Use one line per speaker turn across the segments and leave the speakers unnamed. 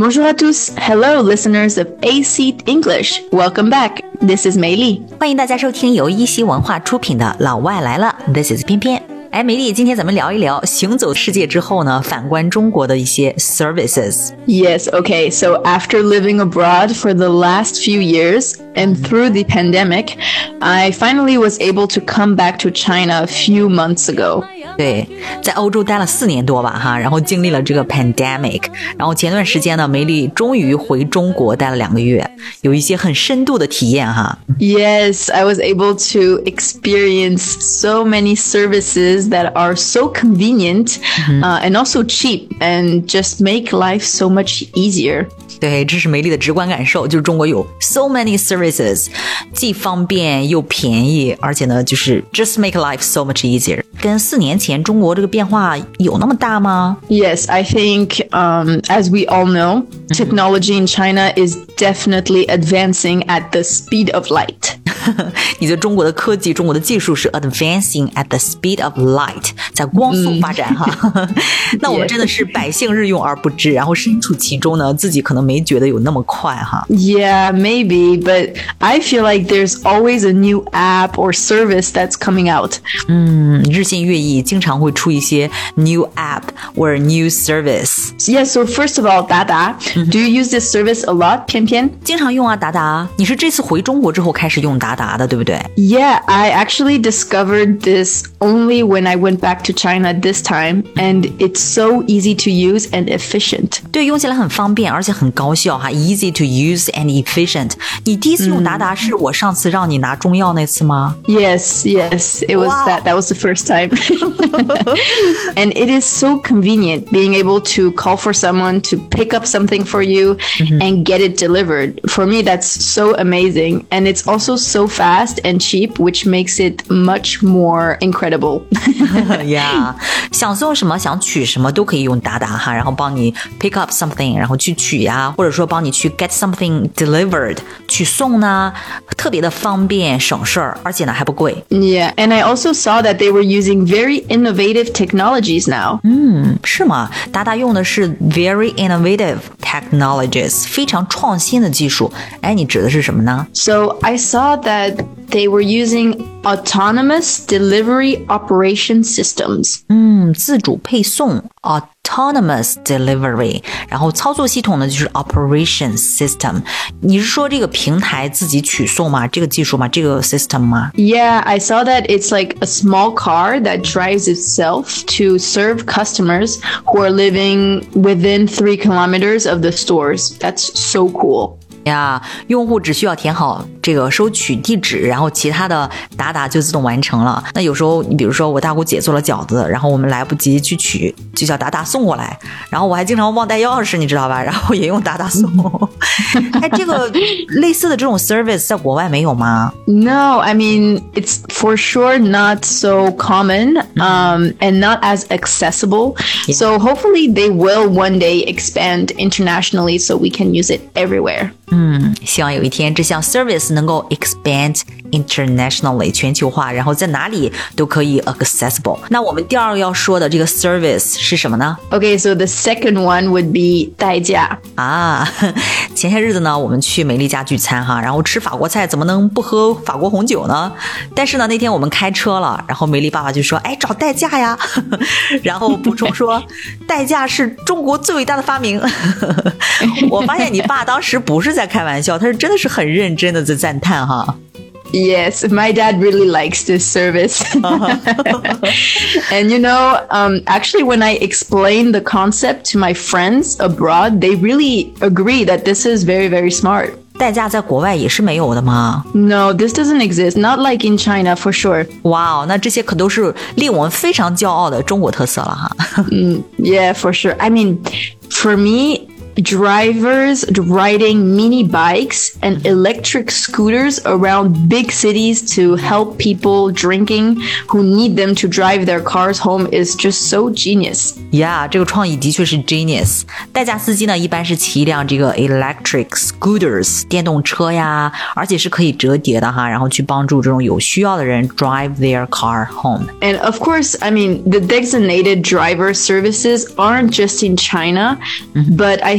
Bonjour à tous. Hello, listeners of AC English. Welcome back. This is 梅莉，
欢迎大家收听由一席文化出品的《老外来了》，This is 翩翩。哎，梅莉，今天咱们聊一聊行走世界之后呢，反观中国的一些 services。
Yes, okay. So after living abroad for the last few years and through the pandemic, I finally was able to come back to China a few months ago.
对，在欧洲待了四年多吧，哈，然后经历了这个 pandemic，然后前段时间呢，梅莉终于回中国待了两个月，有一些很深度的体验哈。
Yes, I was able to experience so many services that are so convenient, mm-hmm. uh, and also cheap, and just make life so much easier.
对，这是梅莉的直观感受，就是中国有 so many services，既方便又便宜，而且呢，就是 just make life so much easier。跟四年前中国这个变化有那么大吗
？Yes, I think, um, as we all know, technology in China is definitely advancing at the speed of light.
你觉得中国的科技、中国的技术是 advancing at the speed of light，在光速发展哈。嗯、那我们真的是百姓日用而不知，然后身处其中呢，自己可能没觉得有那么快哈。
Yeah, maybe, but I feel like there's always a new app or service that's coming out.
嗯，日新月异，经常会出一些 new app or new service.
Yeah, so first of all, Dada, do you use this service a lot? 翩翩
经常用啊，达达，你是这次回中国之后开始用达？达的，对不对？
Yeah, I actually discovered this only when I went back to China this time, and it's so easy to use and efficient.
对，用起来很方便，而且很高效哈，easy to use and efficient。你第一次用达达是我上次让你拿中药那次吗？
Yes, yes, it was
Wow.
that. That was the first time. and it is so convenient being able to call for someone to pick up something for you and get it delivered. For me, that's so amazing. And it's also so fast and cheap, which makes it much more incredible.
呀想送什么想取什么都可以用达达哈，然后帮你 pick up something，然后去取呀，或者说帮你去 get something delivered，去送呢，特别的方便省事儿，而且呢还不贵。
yeah. And I also saw that they were using very innovative technologies now.
是吗？达达用的是 very innovative technologies，非常创新的技术。哎，你指的是什么呢？
So I saw that they were using autonomous delivery operation systems.
嗯，自主配送 autonomous delivery，然后操作系统呢就是 operation system。你是说这个平台自己取送吗？这个技术吗？这个 system 吗？
Yeah, I saw that it's like a small car that drives itself to serve customers who are living within three kilometers of the stores. That's so cool.
呀，用户只需要填好这个收取地址，然后其他的达达就自动完成了。那有时候你比如说我大姑姐做了饺子，然后我们来不及去取，就叫达达送过来。然后我还经常忘带钥匙，你知道吧？然后也用达达送。哎，这个类似的这种 service 在国外没有吗
？No, I mean it's for sure not so common, mm-hmm. um, and not as accessible. So hopefully they will one day expand internationally so we can use it everywhere.
希望有一天这项 service 能够 expand internationally 全球化，然后在哪里都可以 accessible。那我们第二个要说的这个 service 是什么呢
？Okay, so the second one would be 代驾.
啊，前些日子呢，我们去美丽家聚餐哈，然后吃法国菜，怎么能不喝法国红酒呢？但是呢，那天我们开车了，然后美丽爸爸就说：“哎，找代驾呀。”然后补充说：“代驾是中国最伟大的发明。” 我发现你爸当时不是在开玩笑，他是真的是很认真的在赞叹哈。
Yes, my dad really likes this service. and you know, um, actually, when I explain the concept to my friends abroad, they really agree that this is very, very smart.
代驾在国外也是没有的吗？
No, this doesn't exist. Not like in China, for sure.
哇哦，那这些可都是令我们非常骄傲的中国特色了哈。
Yeah, for sure. I mean, for me, drivers riding mini bikes and electric scooters around big cities to help people drinking who need them to drive their cars home is just so genius.
Yeah，这个创意的确是 genius。代驾司机呢，一般是骑一辆这个 electric scooters 电动车呀，而且是可以折叠的哈，然后去帮助这种有需要的人 drive their car home。
And of course, I mean, the designated driver services aren't just in China, but I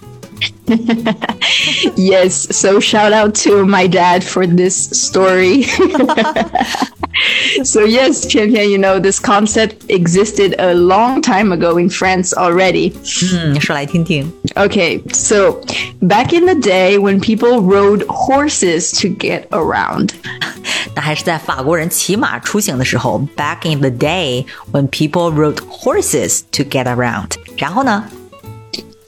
yes, so shout out to my dad for this story. so yes, Tian Tian, you know, this concept existed a long time ago in France already.
嗯，说来听听。
Okay, so back in the day when people rode horses to get around.
那还是在法国人骑马出行的时候，back in the day when people rode horses to get around。然后呢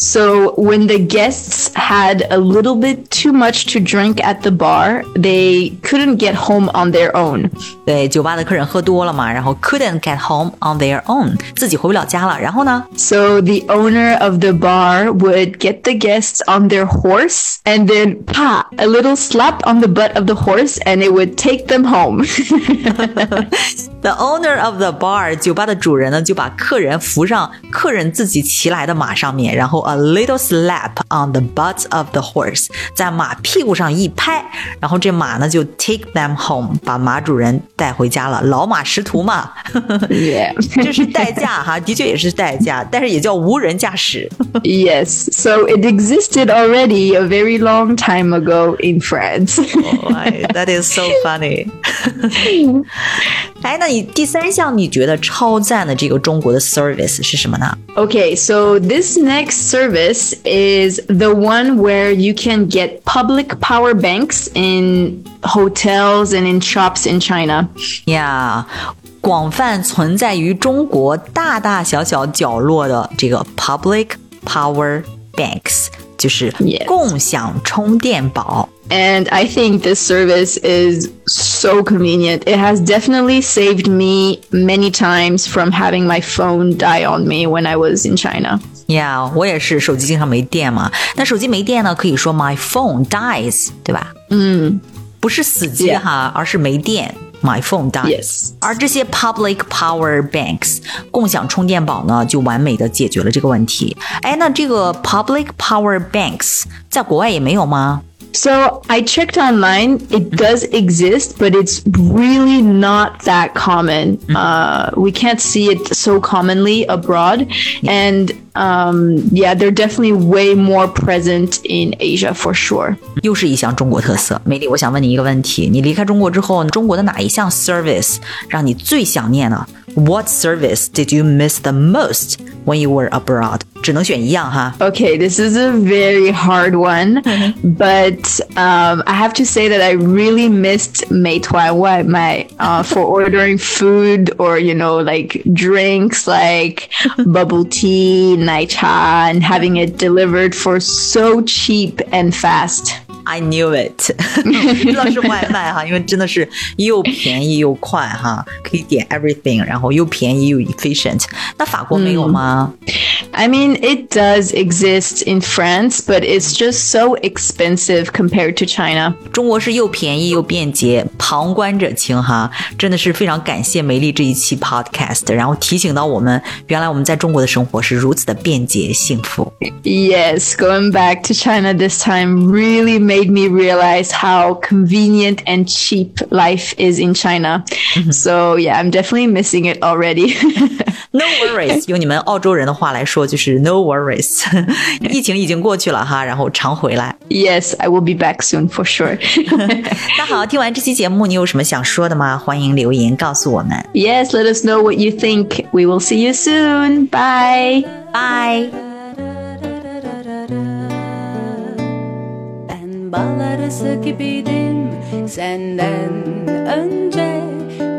？so when the guests had a little bit too much to drink at the bar, they couldn't get home on their own.
对，酒吧的客人喝多了嘛，然后 couldn't get home on their own，自己回不了家了。然后呢？
So the owner of the bar would get the guests on their horse and then pa a little slap on the butt of the horse and it would take them home.
the owner of the bar，酒吧的主人呢就把客人扶上客人自己骑来的马上面，然后 a little slap on the butt of the horse，在马屁股上一拍，然后这马呢就 take them home，把马主人 带回家了。老马识途嘛，这是代驾哈，的确也是代驾，但是也叫无人驾驶。
yes, so it existed already a very long time ago in France.
oh, that is so funny. 哎，那你第三项你觉得超赞的这个中国的 service 是什么呢？
Okay, so this next service is the one where you can get public power banks in hotels and in shops in China.
Yeah. 广泛存在于中国大大小小角落的这个 public power banks，就是共享充电宝。
And I think this service is so convenient. It has definitely saved me many times from having my phone die on me when I was in China.
Yeah，我也是，手机经常没电嘛。那手机没电呢，可以说 my phone dies，对吧？
嗯，
不是死机哈，而是没电。 My phone dies.
Yes.
而这些 public power banks 共享充电宝呢，就完美的解决了这个问题。哎，那这个 public power banks 在国外也没有吗
So I checked online. It mm-hmm. does exist, but it's really not that common. Mm-hmm. Uh, we can't see it so commonly abroad. Mm-hmm. And um, yeah, they're definitely way more present in Asia for sure.
又是一项中国特色。梅莉，我想问你一个问题：你离开中国之后，中国的哪一项 service 让你最想念呢？What service did you miss the most when you were abroad? 只能选一样哈。
Okay, this is a very hard one, but um, I have to say that I really missed Meituan Waimai uh, for ordering food or you know like drinks like bubble tea, cha, and having it delivered for so cheap and fast.
I knew it，知道是外卖哈，因为真的是又便宜又快哈，可以点 everything，然后又便宜又 efficient。那法国没有吗、
嗯、？I mean, it does exist in France, but it's just so expensive compared to China.
中国是又便宜又便捷，旁观者清哈，真的是非常感谢梅丽这一期 podcast，然后提醒到我们，原来我们在中国的生活是如此的便捷幸福。
Yes, going back to China this time really made made me realize how convenient and cheap life is in China. Mm-hmm. So yeah, I'm definitely missing it already.
no worries，用你们澳洲人的话来说就是 no worries。疫情已经过去了哈，然后常回来。
Yes, I will be back soon for sure.
那好，听完这期节目，你有什么想说的吗？欢迎留言告诉我们。
Yes, let us know what you think. We will see you soon. Bye.
Bye.
Arası gibiydim senden önce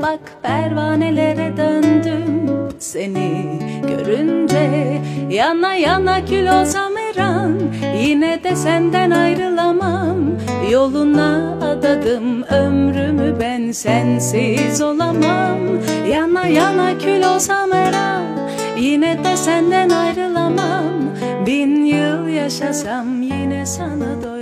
Bak pervanelere döndüm. Seni görünce Yana yana kül olsam her an Yine de senden ayrılamam. Yoluna adadım ömrümü ben sensiz olamam. Yana yana kül olsam her an Yine de senden ayrılamam. Bin yıl yaşasam yine sana doyamam